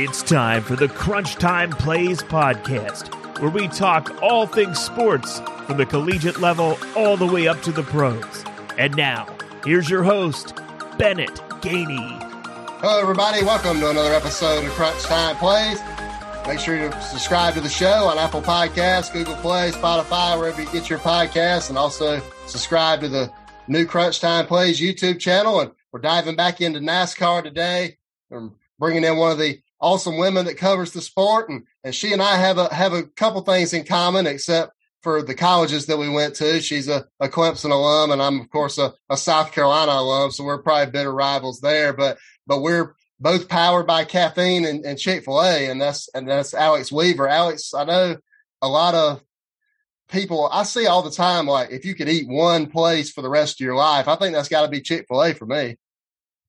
It's time for the Crunch Time Plays podcast, where we talk all things sports from the collegiate level all the way up to the pros. And now, here's your host, Bennett Gainey. Hello, everybody. Welcome to another episode of Crunch Time Plays. Make sure to subscribe to the show on Apple Podcasts, Google Play, Spotify, wherever you get your podcasts, and also subscribe to the new Crunch Time Plays YouTube channel. And we're diving back into NASCAR today. We're bringing in one of the awesome women that covers the sport, and, and she and I have a have a couple things in common, except for the colleges that we went to. She's a, a Clemson alum, and I'm of course a, a South Carolina alum, so we're probably bitter rivals there. But but we're both powered by caffeine and, and Chick fil A, and that's and that's Alex Weaver. Alex, I know a lot of people I see all the time. Like, if you could eat one place for the rest of your life, I think that's got to be Chick fil A for me.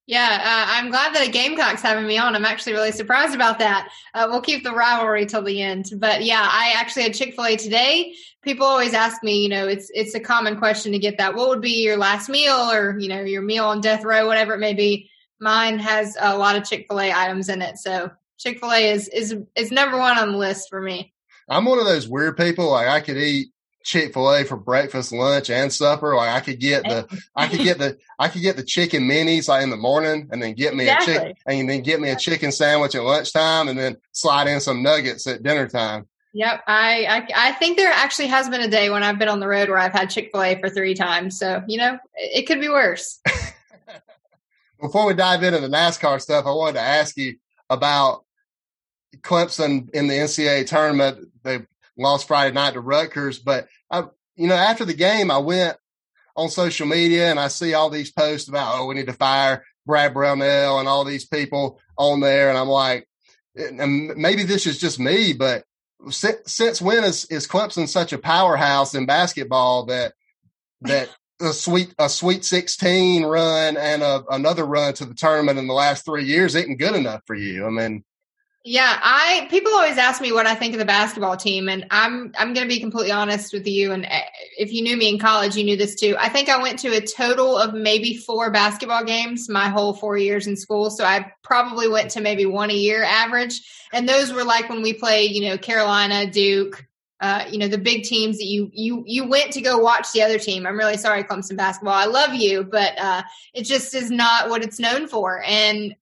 Yeah, uh, I'm glad that a Gamecock's having me on. I'm actually really surprised about that. Uh, we'll keep the rivalry till the end. But yeah, I actually had Chick Fil A today. People always ask me, you know, it's it's a common question to get that. What would be your last meal, or you know, your meal on death row, whatever it may be. Mine has a lot of Chick Fil A items in it, so Chick Fil A is is is number one on the list for me. I'm one of those weird people. Like I could eat Chick Fil A for breakfast, lunch, and supper. Like I could get the, I could get the, I could get the chicken minis like in the morning, and then get me exactly. a chicken, and then get me a chicken sandwich at lunchtime, and then slide in some nuggets at dinner time. Yep, I, I, I think there actually has been a day when I've been on the road where I've had Chick Fil A for three times. So you know, it, it could be worse. Before we dive into the NASCAR stuff, I wanted to ask you about Clemson in the NCAA tournament. They lost Friday night to Rutgers. But I, you know, after the game, I went on social media and I see all these posts about, oh, we need to fire Brad Brownell and all these people on there. And I'm like, and maybe this is just me, but since, since when is, is Clemson such a powerhouse in basketball that, that a sweet, a sweet 16 run and a, another run to the tournament in the last three years isn't good enough for you? I mean, yeah, I people always ask me what I think of the basketball team and I'm I'm going to be completely honest with you and eh, if you knew me in college you knew this too. I think I went to a total of maybe 4 basketball games my whole 4 years in school, so I probably went to maybe one a year average and those were like when we played, you know, Carolina, Duke, uh, you know the big teams that you you you went to go watch the other team. I'm really sorry, Clemson basketball. I love you, but uh, it just is not what it's known for. And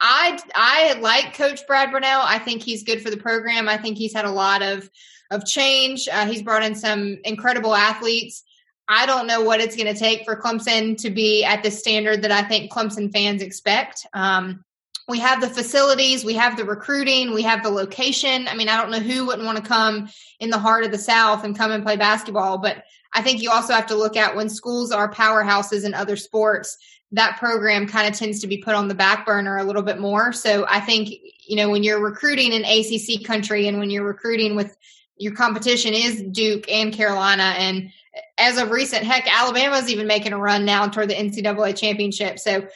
I I like Coach Brad Brownell. I think he's good for the program. I think he's had a lot of of change. Uh, he's brought in some incredible athletes. I don't know what it's going to take for Clemson to be at the standard that I think Clemson fans expect. Um, we have the facilities, we have the recruiting, we have the location. I mean, I don't know who wouldn't want to come in the heart of the South and come and play basketball, but I think you also have to look at when schools are powerhouses in other sports, that program kind of tends to be put on the back burner a little bit more. So I think, you know, when you're recruiting in ACC country and when you're recruiting with your competition is Duke and Carolina. And as of recent, heck, Alabama's even making a run now toward the NCAA championship. So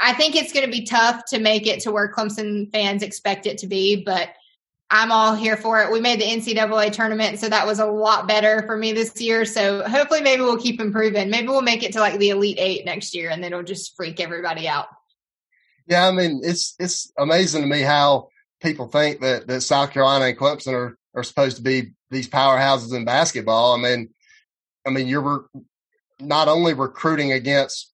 I think it's going to be tough to make it to where Clemson fans expect it to be, but I'm all here for it. We made the NCAA tournament, so that was a lot better for me this year. So hopefully, maybe we'll keep improving. Maybe we'll make it to like the Elite Eight next year, and then it'll just freak everybody out. Yeah, I mean, it's it's amazing to me how people think that that South Carolina and Clemson are are supposed to be these powerhouses in basketball. I mean, I mean, you're re- not only recruiting against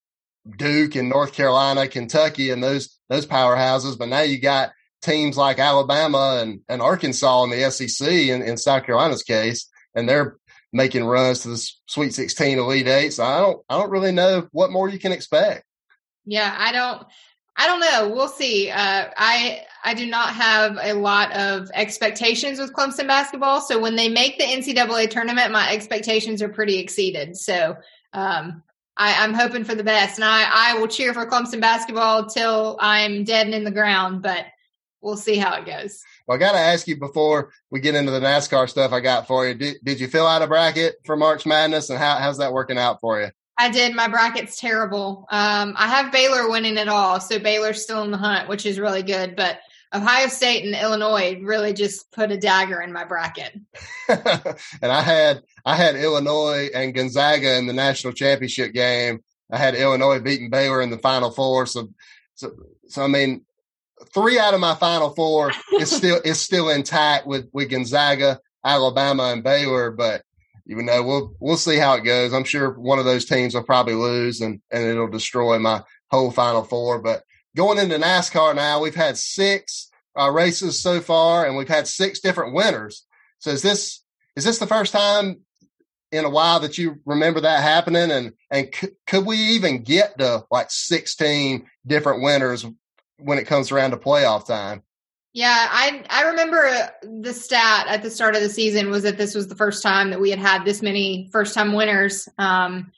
Duke and North Carolina, Kentucky, and those those powerhouses, but now you got teams like Alabama and, and Arkansas in the SEC in, in South Carolina's case, and they're making runs to the Sweet 16 Elite Eight. So I don't I don't really know what more you can expect. Yeah, I don't I don't know. We'll see. Uh, I I do not have a lot of expectations with Clemson basketball. So when they make the NCAA tournament, my expectations are pretty exceeded. So um, I, I'm hoping for the best, and I I will cheer for Clemson basketball till I'm dead and in the ground. But we'll see how it goes. Well, I got to ask you before we get into the NASCAR stuff I got for you. Did, did you fill out a bracket for March Madness, and how, how's that working out for you? I did. My bracket's terrible. Um, I have Baylor winning it all, so Baylor's still in the hunt, which is really good. But Ohio State and Illinois really just put a dagger in my bracket. and I had I had Illinois and Gonzaga in the national championship game. I had Illinois beating Baylor in the Final Four. So, so, so I mean, three out of my final four is still is still intact with with Gonzaga, Alabama, and Baylor. But you know, we'll we'll see how it goes. I'm sure one of those teams will probably lose, and and it'll destroy my whole final four. But going into NASCAR now, we've had six uh, races so far, and we've had six different winners. So is this is this the first time in a while that you remember that happening? And and c- could we even get to like 16 different winners when it comes around to playoff time? Yeah, I I remember the stat at the start of the season was that this was the first time that we had had this many first time winners. Um,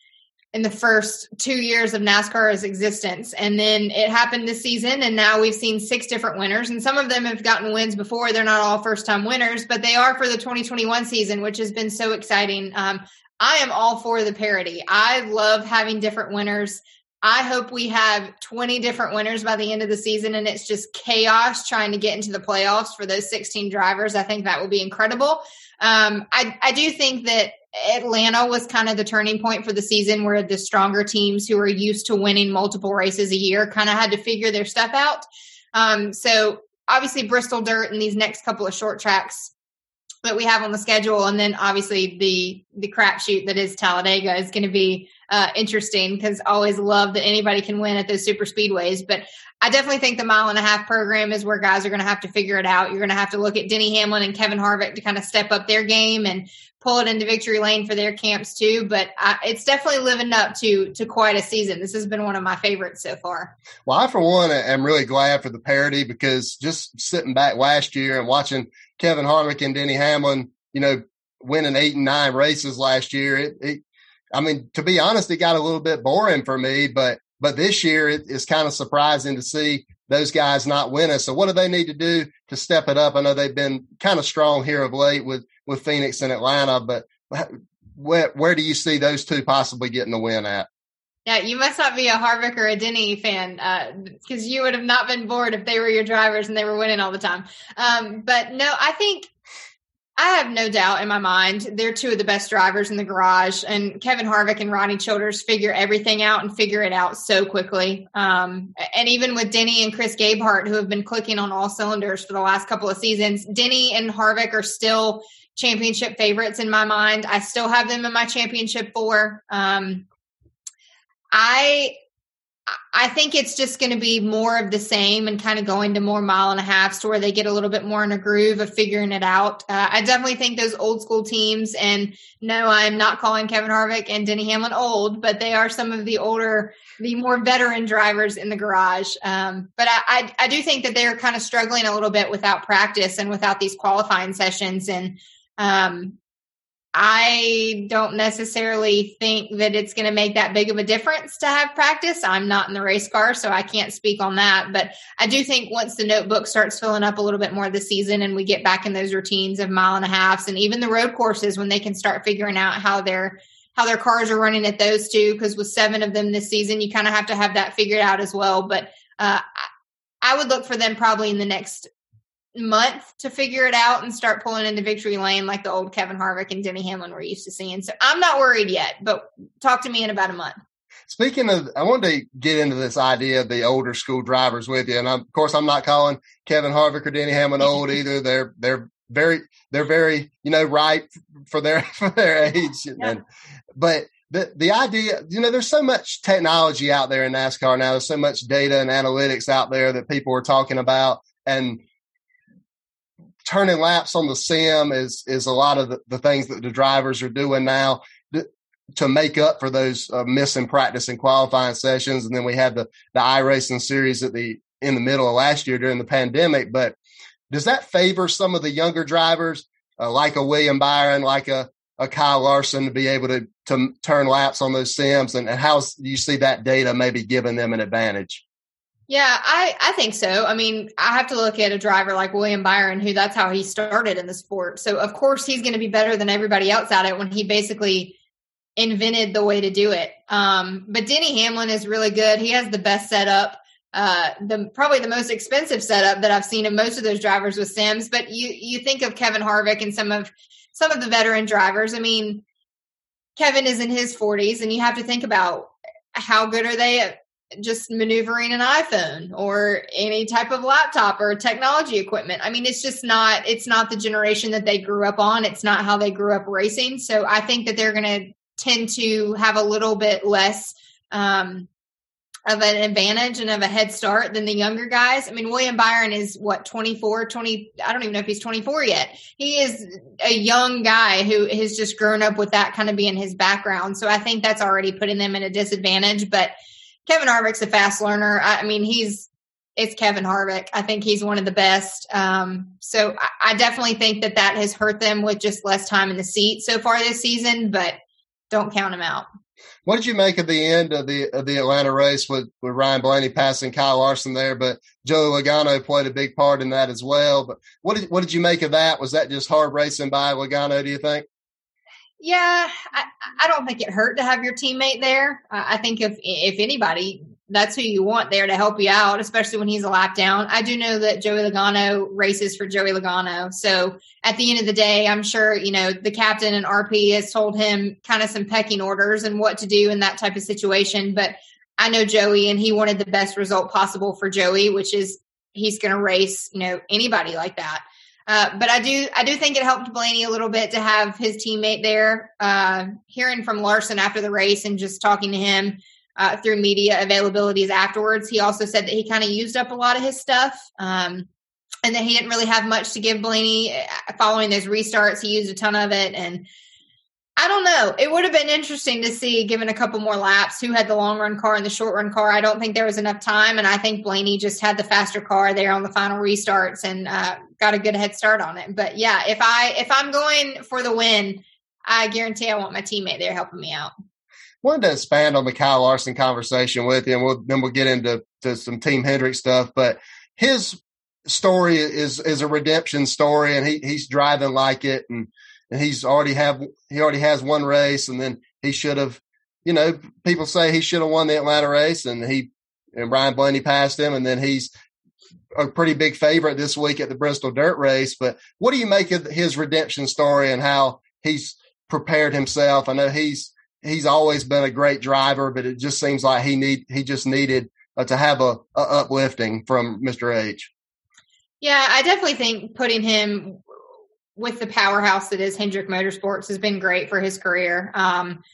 in the first two years of NASCAR's existence. And then it happened this season, and now we've seen six different winners. And some of them have gotten wins before. They're not all first time winners, but they are for the 2021 season, which has been so exciting. Um, I am all for the parity. I love having different winners. I hope we have 20 different winners by the end of the season and it's just chaos trying to get into the playoffs for those 16 drivers. I think that will be incredible. Um, I, I do think that Atlanta was kind of the turning point for the season where the stronger teams who are used to winning multiple races a year kind of had to figure their stuff out. Um, so obviously Bristol Dirt and these next couple of short tracks that we have on the schedule, and then obviously the the crapshoot that is Talladega is going to be uh, interesting because always love that anybody can win at those super speedways. But I definitely think the mile and a half program is where guys are going to have to figure it out. You're going to have to look at Denny Hamlin and Kevin Harvick to kind of step up their game and pull it into victory lane for their camps too. But I, it's definitely living up to to quite a season. This has been one of my favorites so far. Well, I for one am really glad for the parity because just sitting back last year and watching Kevin Harvick and Denny Hamlin, you know, winning eight and nine races last year, it, it I mean, to be honest, it got a little bit boring for me, but but this year it is kind of surprising to see those guys not winning. So what do they need to do to step it up? I know they've been kind of strong here of late with with Phoenix and Atlanta, but where where do you see those two possibly getting the win at? Yeah, you must not be a Harvick or a Denny fan because uh, you would have not been bored if they were your drivers and they were winning all the time. Um, but no, I think I have no doubt in my mind they're two of the best drivers in the garage, and Kevin Harvick and Rodney Childers figure everything out and figure it out so quickly. Um, and even with Denny and Chris Gabehart, who have been clicking on all cylinders for the last couple of seasons, Denny and Harvick are still championship favorites in my mind. I still have them in my championship four. Um, I I think it's just going to be more of the same and kind of going to more mile and a half to where they get a little bit more in a groove of figuring it out. Uh, I definitely think those old school teams, and no, I'm not calling Kevin Harvick and Denny Hamlin old, but they are some of the older, the more veteran drivers in the garage. Um, but I, I, I do think that they're kind of struggling a little bit without practice and without these qualifying sessions. And um, I don't necessarily think that it's going to make that big of a difference to have practice. I'm not in the race car, so I can't speak on that. But I do think once the notebook starts filling up a little bit more this season and we get back in those routines of mile and a halfs and even the road courses when they can start figuring out how their how their cars are running at those two, because with seven of them this season, you kind of have to have that figured out as well. But uh, I would look for them probably in the next month to figure it out and start pulling into victory lane like the old Kevin Harvick and Denny Hamlin we're used to seeing. So I'm not worried yet, but talk to me in about a month. Speaking of, I wanted to get into this idea of the older school drivers with you, and I'm, of course I'm not calling Kevin Harvick or Denny Hamlin old either. They're they're very they're very you know right for their for their age, yeah. and, but the the idea, you know, there's so much technology out there in NASCAR now. There's so much data and analytics out there that people are talking about, and turning laps on the sim is is a lot of the, the things that the drivers are doing now to make up for those uh, missing practice and qualifying sessions. And then we had the the iRacing series at the in the middle of last year during the pandemic. But does that favor some of the younger drivers, uh, like a William Byron, like a a Kyle Larson, to be able to to turn laps on those sims? And, and how do you see that data maybe giving them an advantage? Yeah, I, I think so. I mean, I have to look at a driver like William Byron, who that's how he started in the sport. So, of course, he's going to be better than everybody else at it when he basically invented the way to do it. Um, but Denny Hamlin is really good. He has the best setup, uh, the probably the most expensive setup that I've seen of most of those drivers with Sims. But you you think of Kevin Harvick and some of some of the veteran drivers. I mean, Kevin is in his 40s, and you have to think about how good are they at just maneuvering an iPhone or any type of laptop or technology equipment. I mean, it's just not it's not the generation that they grew up on. It's not how they grew up racing. So I think that they're going to tend to have a little bit less um, of an advantage and of a head start than the younger guys. I mean, William Byron is what 24, 20 I don't even know if he's 24 yet. He is a young guy who has just grown up with that kind of being his background. So I think that's already putting them in a disadvantage, but Kevin Harvick's a fast learner. I, I mean, he's it's Kevin Harvick. I think he's one of the best. Um, so I, I, definitely think that that has hurt them with just less time in the seat so far this season. But don't count him out. What did you make of the end of the of the Atlanta race with, with Ryan Blaney passing Kyle Larson there? But Joe Logano played a big part in that as well. But what did what did you make of that? Was that just hard racing by Logano? Do you think? Yeah, I, I don't think it hurt to have your teammate there. I think if if anybody, that's who you want there to help you out, especially when he's a lap down. I do know that Joey Logano races for Joey Logano. So at the end of the day, I'm sure, you know, the captain and RP has told him kind of some pecking orders and what to do in that type of situation. But I know Joey and he wanted the best result possible for Joey, which is he's going to race, you know, anybody like that. Uh, but I do, I do think it helped Blaney a little bit to have his teammate there. Uh, hearing from Larson after the race and just talking to him uh, through media availabilities afterwards, he also said that he kind of used up a lot of his stuff, um, and that he didn't really have much to give Blaney uh, following those restarts. He used a ton of it, and I don't know. It would have been interesting to see, given a couple more laps, who had the long run car and the short run car. I don't think there was enough time, and I think Blaney just had the faster car there on the final restarts and uh, got a good head start on it. But yeah, if I if I'm going for the win, I guarantee I want my teammate there helping me out. Wanted to expand on the Kyle Larson conversation with you, and we'll, then we'll get into to some Team Hendrick stuff. But his story is is a redemption story, and he he's driving like it and and he's already have he already has one race, and then he should have. You know, people say he should have won the Atlanta race, and he and Ryan Blaney passed him, and then he's a pretty big favorite this week at the Bristol Dirt Race. But what do you make of his redemption story and how he's prepared himself? I know he's he's always been a great driver, but it just seems like he need he just needed uh, to have a, a, uplifting from Mr. H. Yeah, I definitely think putting him with the powerhouse that is Hendrick Motorsports has been great for his career. Um,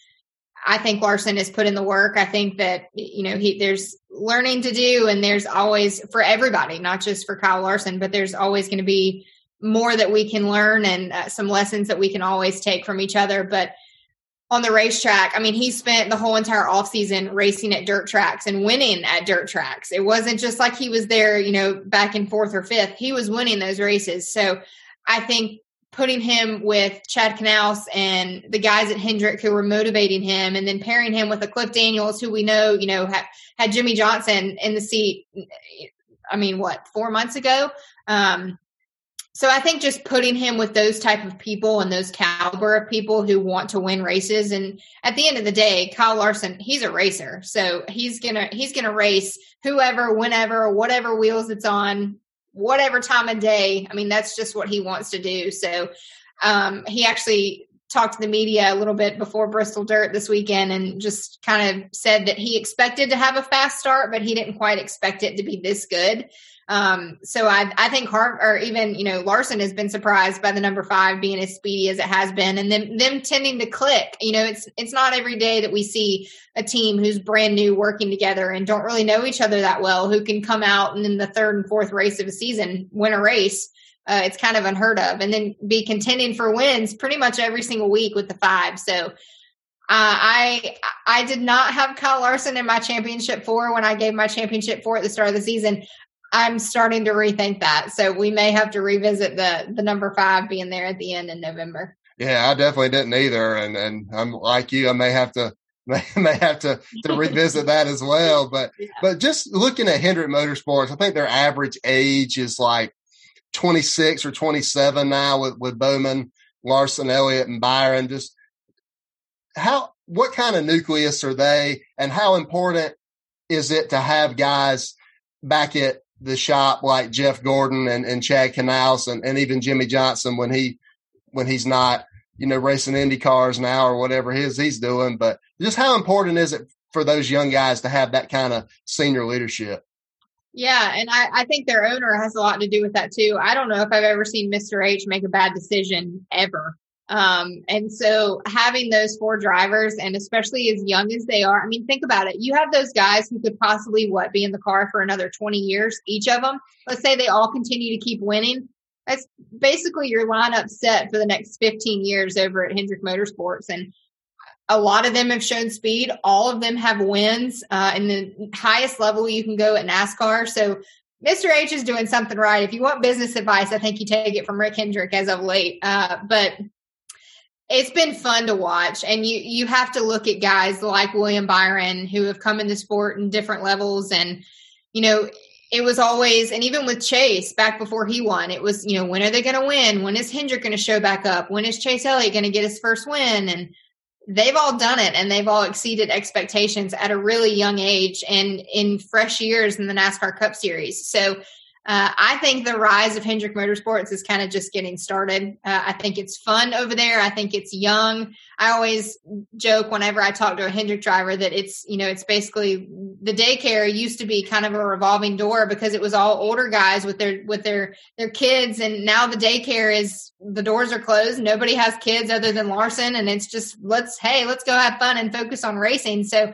I think Larson has put in the work. I think that you know he there's learning to do, and there's always for everybody, not just for Kyle Larson, but there's always going to be more that we can learn and uh, some lessons that we can always take from each other. But on the racetrack, I mean, he spent the whole entire off season racing at dirt tracks and winning at dirt tracks. It wasn't just like he was there, you know, back in fourth or fifth. He was winning those races. So I think putting him with Chad Knaus and the guys at Hendrick who were motivating him, and then pairing him with a Cliff Daniels who we know, you know, had, had Jimmie Johnson in the seat. I mean, what four months ago? Um, so I think just putting him with those type of people and those caliber of people who want to win races, and at the end of the day, Kyle Larson, he's a racer, so he's gonna he's gonna race whoever, whenever, whatever wheels it's on, whatever time of day. I mean, that's just what he wants to do. So um, he actually talked to the media a little bit before Bristol Dirt this weekend and just kind of said that he expected to have a fast start, but he didn't quite expect it to be this good. Um, so I, I think Hart or even, you know, Larson has been surprised by the number five being as speedy as it has been and them, them tending to click. You know, it's, it's not every day that we see a team who's brand new working together and don't really know each other that well, who can come out and in the third and fourth race of a season win a race. Uh, it's kind of unheard of and then be contending for wins pretty much every single week with the five. So, uh, I I did not have Kyle Larson in my championship four when I gave my championship four at the start of the season. I'm starting to rethink that. So we may have to revisit the the number five being there at the end in November. Yeah, I definitely didn't either, and and I'm like you. I may have to may, may have to to revisit that as well. But yeah. but just looking at Hendrick Motorsports, I think their average age is like 26 or 27 now with with Bowman, Larson, Elliott, and Byron. Just how what kind of nucleus are they, and how important is it to have guys back at the shop like Jeff Gordon and, and Chad Knaus and, and even Jimmie Johnson when he when he's not, you know, racing Indy cars now or whatever his he's doing. But just how important is it for those young guys to have that kind of senior leadership. Yeah, and I, I think their owner has a lot to do with that too. I don't know if I've ever seen Mr. H make a bad decision ever. Um, and so having those four drivers and especially as young as they are, I mean, think about it. You have those guys who could possibly what be in the car for another 20 years, each of them. Let's say they all continue to keep winning. That's basically your lineup set for the next 15 years over at Hendrick Motorsports. And a lot of them have shown speed. All of them have wins uh, in the highest level you can go at NASCAR. So Mr. H is doing something right. If you want business advice, I think you take it from Rick Hendrick as of late. Uh, but it's been fun to watch, and you you have to look at guys like William Byron who have come in the sport in different levels, and you know it was always, and even with Chase back before he won, it was you know when are they going to win? When is Hendrick going to show back up? When is Chase Elliott going to get his first win? And they've all done it and they've all exceeded expectations at a really young age and in fresh years in the NASCAR Cup Series. So uh, I think the rise of Hendrick Motorsports is kind of just getting started. Uh, I think it's fun over there. I think it's young. I always joke whenever I talk to a Hendrick driver that it's, you know, it's basically the daycare used to be kind of a revolving door because it was all older guys with their, with their, their kids. And now the daycare is the doors are closed. Nobody has kids other than Larson. And it's just, let's, hey, let's go have fun and focus on racing. So,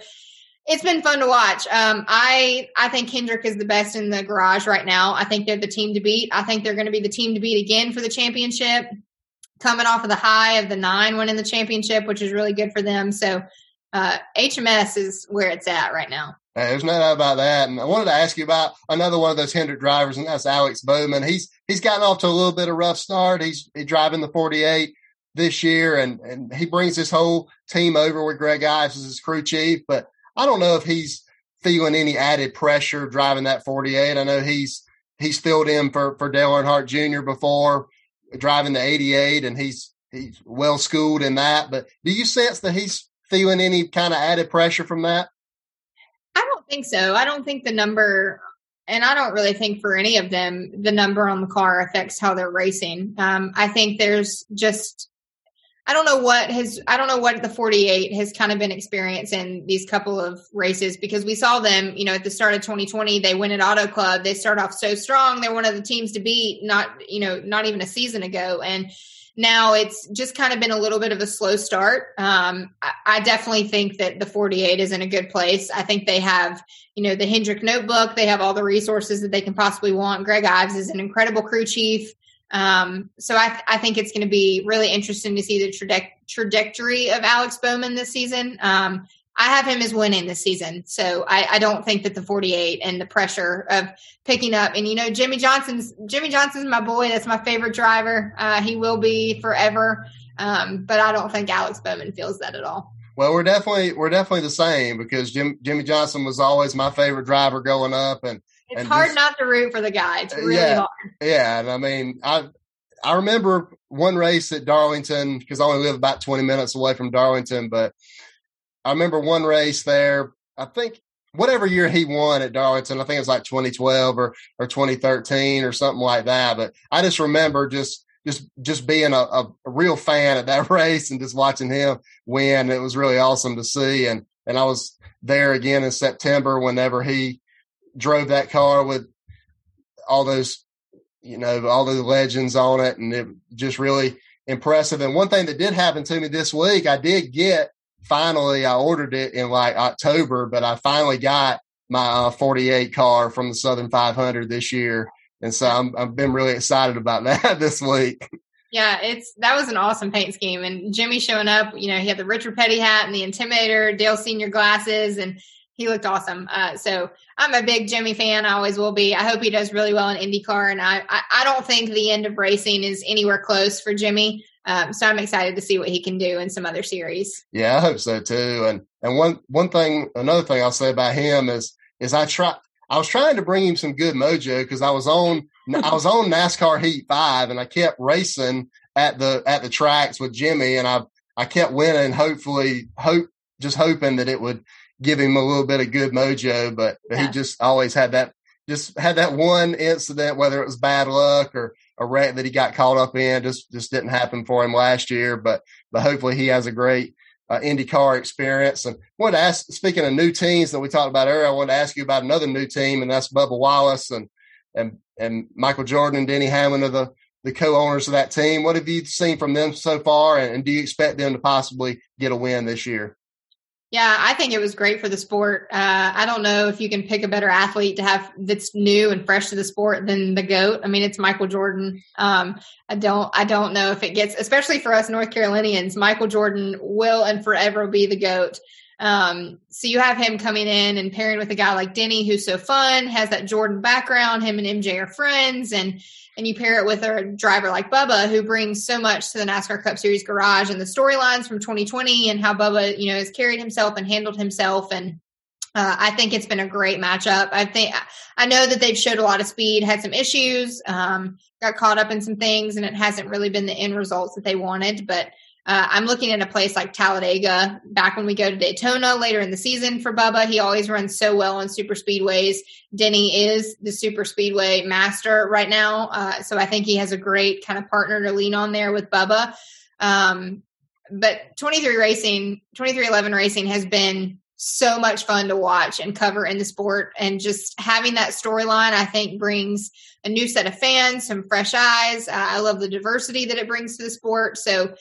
it's been fun to watch. Um, I I think Hendrick is the best in the garage right now. I think they're the team to beat. I think they're going to be the team to beat again for the championship. Coming off of the high of the nine winning the championship, which is really good for them. So uh, HMS is where it's at right now. there's no doubt about that. And I wanted to ask you about another one of those Hendrick drivers, and that's Alex Bowman. He's he's gotten off to a little bit of a rough start. He's, he's driving the 48 this year, and and he brings his whole team over with Greg Ives as his crew chief, but I don't know if he's feeling any added pressure driving that 48. I know he's he's filled in for for Dale Earnhardt Jr. before driving the 88, and he's he's well schooled in that. But do you sense that he's feeling any kind of added pressure from that? I don't think so. I don't think the number, and I don't really think for any of them the number on the car affects how they're racing. Um, I think there's just I don't know what his I don't know what the 48 has kind of been experiencing these couple of races because we saw them, you know, at the start of 2020, they win at Auto Club. They start off so strong. They're one of the teams to beat not, you know, not even a season ago. And now it's just kind of been a little bit of a slow start. Um, I, I, definitely think that the 48 is in a good place. I think they have, you know, the Hendrick notebook. They have all the resources that they can possibly want. Greg Ives is an incredible crew chief. Um, so I, I think it's going to be really interesting to see the traje- trajectory of Alex Bowman this season. Um, I have him as winning this season. So I, I, don't think that the 48 and the pressure of picking up and you know Jimmie Johnson's Jimmie Johnson's my boy. That's my favorite driver. Uh, he will be forever. Um, but I don't think Alex Bowman feels that at all. Well, we're definitely we're definitely the same because Jim, Jimmie Johnson was always my favorite driver growing up, and it's hard just, not to root for the guy. It's really yeah, hard. Yeah, and I mean, I I remember one race at Darlington because I only live about 20 minutes away from Darlington, but I remember one race there. I think whatever year he won at Darlington, I think it was like 2012 or or 2013 or something like that. But I just remember just just just being a, a, a real fan at that race and just watching him win. It was really awesome to see. And and I was there again in September whenever he drove that car with all those, you know, all the legends on it, and it just really impressive. And one thing that did happen to me this week, I did get finally. I ordered it in like October, but I finally got my uh, 48 car from the Southern 500 this year, and so I'm, I've been really excited about that this week. Yeah, it's that was an awesome paint scheme, and Jimmie showing up. You know, he had the Richard Petty hat and the Intimidator, Dale Senior glasses, and he looked awesome. Uh, so I'm a big Jimmie fan. I always will be. I hope he does really well in IndyCar. And I, I, I don't think the end of racing is anywhere close for Jimmie. Um, so I'm excited to see what he can do in some other series. Yeah, I hope so too. And and one one thing, another thing I'll say about him is is I try. I was trying to bring him some good mojo because I was on I was on NASCAR Heat Five and I kept racing at the at the tracks with Jimmie and I I kept winning. Hopefully, hope just hoping that it would give him a little bit of good mojo, but yeah. he just always had that just had that one incident, whether it was bad luck or a wreck that he got caught up in, just just didn't happen for him last year. But but hopefully he has a great uh, IndyCar experience. And I wanted to ask, speaking of new teams that we talked about earlier, I wanted to ask you about another new team, and that's Bubba Wallace and and and Michael Jordan and Denny Hamlin are the the co-owners of that team. What have you seen from them so far, and, and do you expect them to possibly get a win this year? Yeah, I think it was great for the sport. Uh, I don't know if you can pick a better athlete to have that's new and fresh to the sport than the goat. I mean, it's Michael Jordan. Um, I don't, I don't know if it gets, especially for us North Carolinians, Michael Jordan will and forever be the goat. Um, so you have him coming in and pairing with a guy like Denny, who's so fun, has that Jordan background. Him and MJ are friends, and and you pair it with a driver like Bubba, who brings so much to the NASCAR Cup Series garage and the storylines from 2020 and how Bubba, you know, has carried himself and handled himself. And uh, I think it's been a great matchup. I think I know that they've showed a lot of speed, had some issues, um, got caught up in some things, and it hasn't really been the end results that they wanted. But uh, I'm looking at a place like Talladega. Back when we go to Daytona later in the season for Bubba, he always runs so well on super speedways. Denny is the super speedway master right now, uh, so I think he has a great kind of partner to lean on there with Bubba. Um, but 23 racing, 23XI racing has been so much fun to watch and cover in the sport, and just having that storyline, I think brings a new set of fans, some fresh eyes. Uh, I love the diversity that it brings to the sport. So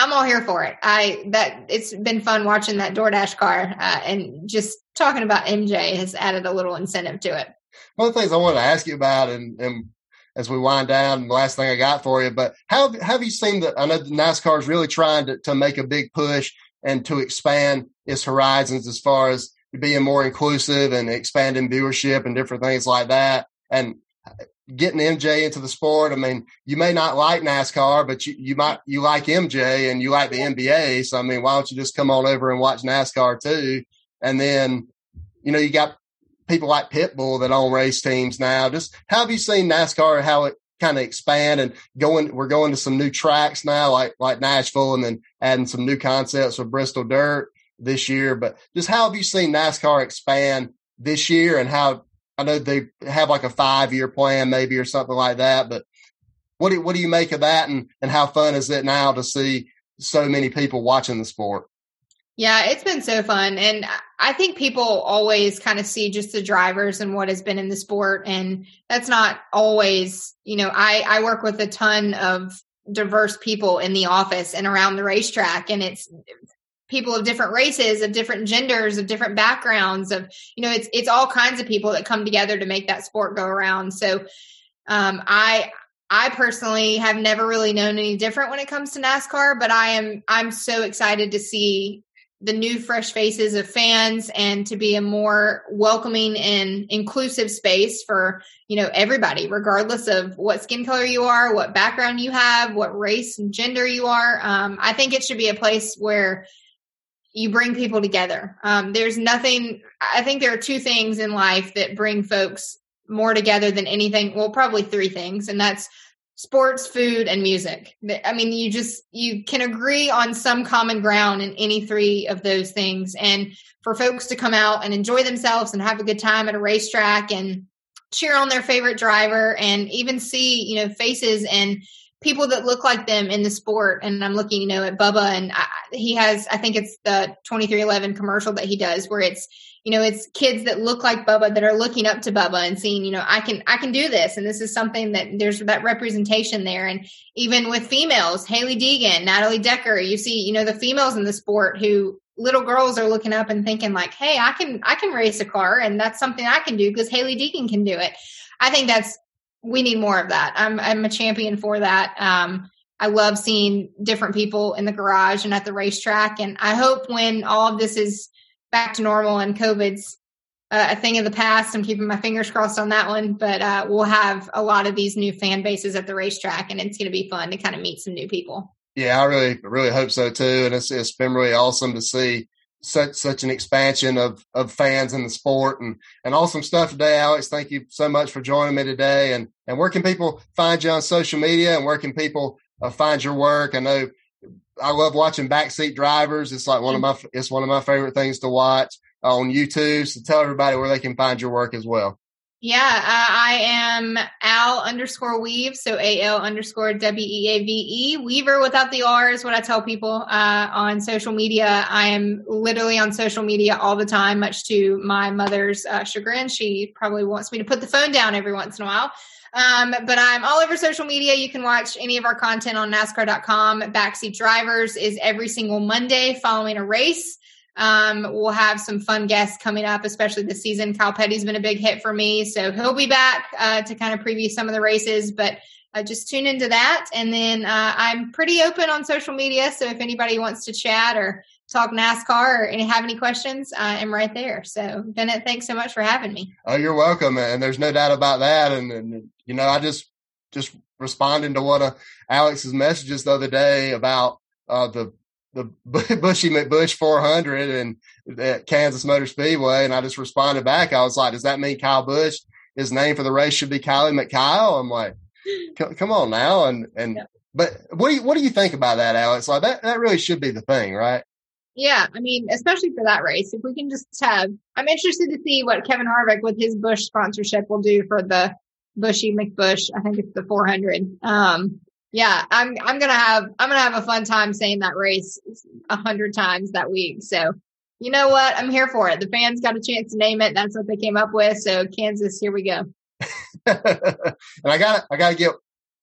I'm all here for it. I that it's been fun watching that DoorDash car uh, and just talking about MJ has added a little incentive to it. One of the things I wanted to ask you about, and, and as we wind down, the last thing I got for you, but how have you seen that? I know NASCAR is really trying to, to make a big push and to expand its horizons as far as being more inclusive and expanding viewership and different things like that. And getting MJ into the sport. I mean, you may not like NASCAR, but you, you might you like MJ and you like the NBA. So I mean, why don't you just come on over and watch NASCAR too? And then, you know, you got people like Pitbull that own race teams now. Just how have you seen NASCAR how it kind of expand and going we're going to some new tracks now like like Nashville and then adding some new concepts with Bristol Dirt this year. But just how have you seen NASCAR expand this year and how I know they have like a five year plan maybe or something like that. But what do what do you make of that, and and how fun is it now to see so many people watching the sport? Yeah, it's been so fun. And I think people always kind of see just the drivers and what has been in the sport. And that's not always, you know, I, I work with a ton of diverse people in the office and around the racetrack. And it's people of different races, of different genders, of different backgrounds, of you know, it's it's all kinds of people that come together to make that sport go around. So um, I I personally have never really known any different when it comes to NASCAR, but I am I'm so excited to see the new fresh faces of fans and to be a more welcoming and inclusive space for you know everybody regardless of what skin color you are what background you have what race and gender you are um, i think it should be a place where you bring people together. Um, there's nothing, I think there are two things in life that bring folks more together than anything. Well, probably three things, and that's sports, food, and music. I mean, you just, you can agree on some common ground in any three of those things. And for folks to come out and enjoy themselves and have a good time at a racetrack and cheer on their favorite driver and even see, you know, faces and people that look like them in the sport. And I'm looking, you know, at Bubba, and I, he has, I think it's the 23XI commercial that he does, where it's, you know, it's kids that look like Bubba that are looking up to Bubba and seeing, you know, I can, I can do this, and this is something that there's that representation there. And even with females, Hailie Deegan, Natalie Decker, you see, you know, the females in the sport who little girls are looking up and thinking like, hey, I can, I can race a car, and that's something I can do because Hailie Deegan can do it. I think that's we need more of that. I'm I'm a champion for that. Um, I love seeing different people in the garage and at the racetrack, and I hope when all of this is back to normal and COVID's uh, a thing of the past, I'm keeping my fingers crossed on that one. But uh, we'll have a lot of these new fan bases at the racetrack, and it's going to be fun to kind of meet some new people. Yeah, I really really hope so too, and it's it's been really awesome to see such such an expansion of of fans in the sport and and awesome stuff today alex. Thank you so much for joining me today. And and where can people find you on social media and where can people uh, find your work? I know i love watching backseat drivers. It's like one of my it's one of my favorite things to watch on youtube. So tell everybody where they can find your work as well Yeah, uh, I am Al underscore Weave, so A L underscore W E A V E. Weaver without the R is what I tell people uh, on social media. I am literally on social media all the time, much to my mother's uh, chagrin. She probably wants me to put the phone down every once in a while. Um, but I'm all over social media. You can watch any of our content on NASCAR.com. Backseat Drivers is every single Monday following a race. Um, we'll have some fun guests coming up, especially this season. Kyle Petty's been a big hit for me, so he'll be back uh, to kind of preview some of the races. But uh, just tune into that, and then uh, I'm pretty open on social media. So if anybody wants to chat or talk NASCAR or any, have any questions, I am right there. So Bennett, thanks so much for having me. Oh, you're welcome, and there's no doubt about that. And, and you know, I just just responding to one of Alex's messages the other day about uh, the the Buschy McBusch 400 and at Kansas Motor Speedway, and I just responded back. I was like, "Does that mean Kyle Busch? His name for the race should be Kylie McKyle?" I'm like, "Come on now!" And and yeah. but what do you what do you think about that, Alex? Like that that really should be the thing, right? Yeah, I mean, especially for that race, if we can just have, I'm interested to see what Kevin Harvick with his Busch sponsorship will do for the Buschy McBusch. I think it's the 400. Um, yeah, I'm I'm gonna have I'm gonna have a fun time saying that race a hundred times that week. So you know what? I'm here for it. The fans got a chance to name it. That's what they came up with. So Kansas, here we go. and I got I got to get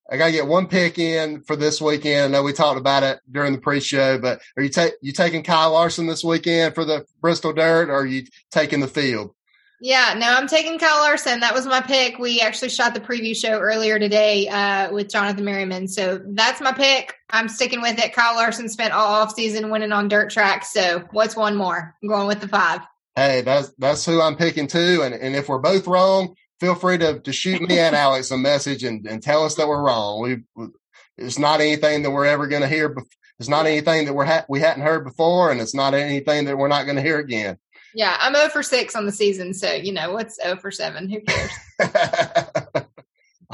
I got to get one pick in for this weekend. I know we talked about it during the pre-show, but are you ta- you taking Kyle Larson this weekend for the Bristol Dirt, or are you taking the field? Yeah, no, I'm taking Kyle Larson. That was my pick. We actually shot the preview show earlier today uh, with Jonathan Merriman. So that's my pick. I'm sticking with it. Kyle Larson spent all off season winning on dirt tracks. So what's one more? I'm going with the five. Hey, that's that's who I'm picking too. And and if we're both wrong, feel free to to shoot me and Alex a message and, and tell us that we're wrong. We it's not anything that we're ever going to hear. It's not anything that we're ha- we hadn't heard before, and it's not anything that we're not going to hear again. Yeah, I'm 0 for 6 on the season. So, you know, what's 0 for 7? Who cares?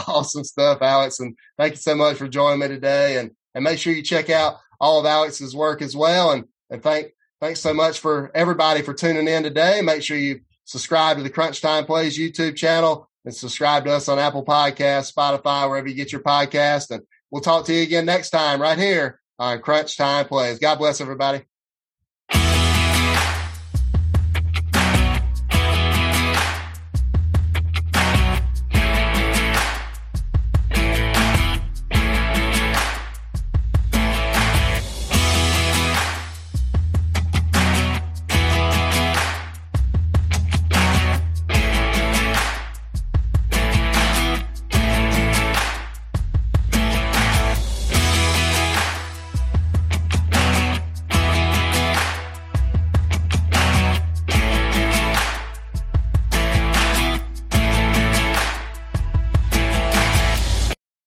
awesome stuff, Alex. And thank you so much for joining me today. And, and make sure you check out all of Alex's work as well. And, and thank, thanks so much for everybody for tuning in today. Make sure you subscribe to the Crunch Time Plays YouTube channel and subscribe to us on Apple Podcasts, Spotify, wherever you get your podcast. And we'll talk to you again next time right here on Crunch Time Plays. God bless everybody.